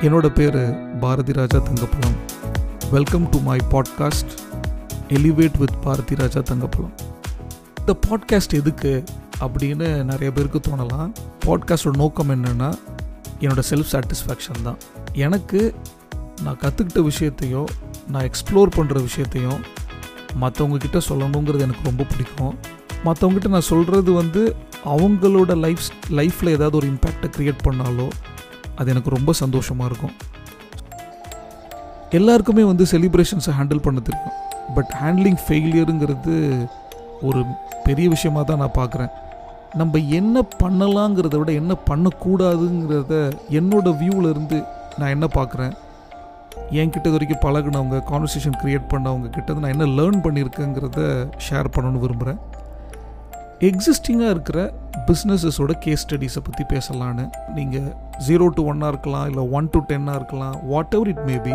என்னோட பேர் Bharathi Raja Thangapazham welcome to my podcast elevate with Bharathi Raja Thangapazham இந்த podcast எதுக்கு அப்படின்னு நிறைய பேருக்கு தோணலாம். பாட்காஸ்டோட நோக்கம் என்னென்னா என்னோட செல்ஃப் சாட்டிஸ்ஃபேக்ஷன் தான். எனக்கு நான் கற்றுக்கிட்ட விஷயத்தையும் நான் எக்ஸ்ப்ளோர் பண்ணுற விஷயத்தையும் மற்றவங்கக்கிட்ட சொல்லணுங்கிறது எனக்கு ரொம்ப பிடிக்கும். மற்றவங்ககிட்ட நான் சொல்கிறது வந்து அவங்களோட லைஃப் லைஃப்பில் ஏதாவது ஒரு இம்பேக்டை க்ரியேட் பண்ணாலோ அது எனக்கு ரொம்ப சந்தோஷமாக இருக்கும். எல்லாருக்குமே வந்து செலிப்ரேஷன்ஸை ஹேண்டில் பண்ண தெரியும் பட் ஹேண்ட்லிங் ஃபெயிலியருங்கிறது ஒரு பெரிய விஷயமாக தான் நான் பார்க்குறேன். நம்ம என்ன பண்ணலாங்கிறத விட என்ன பண்ணக்கூடாதுங்கிறத என்னோடய வியூவில் இருந்து நான் என்ன பார்க்குறேன்? என்கிட்ட இது வரைக்கும் பழகுனவங்க கான்வர்சேஷன் க்ரியேட் பண்ணவங்க கிட்ட நான் என்ன லேர்ன் பண்ணியிருக்கேங்கிறத ஷேர் பண்ணணும்னு விரும்புகிறேன் எக்ஸிஸ்டிங்காக இருக்கிற பிஸ்னஸஸோட கேஸ் ஸ்டடீஸை பற்றி பேசலான்னு. நீங்கள் ஜீரோ டு ஒன்னாக இருக்கலாம் இல்லை ஒன் டு டென்னாக இருக்கலாம் whatever it may B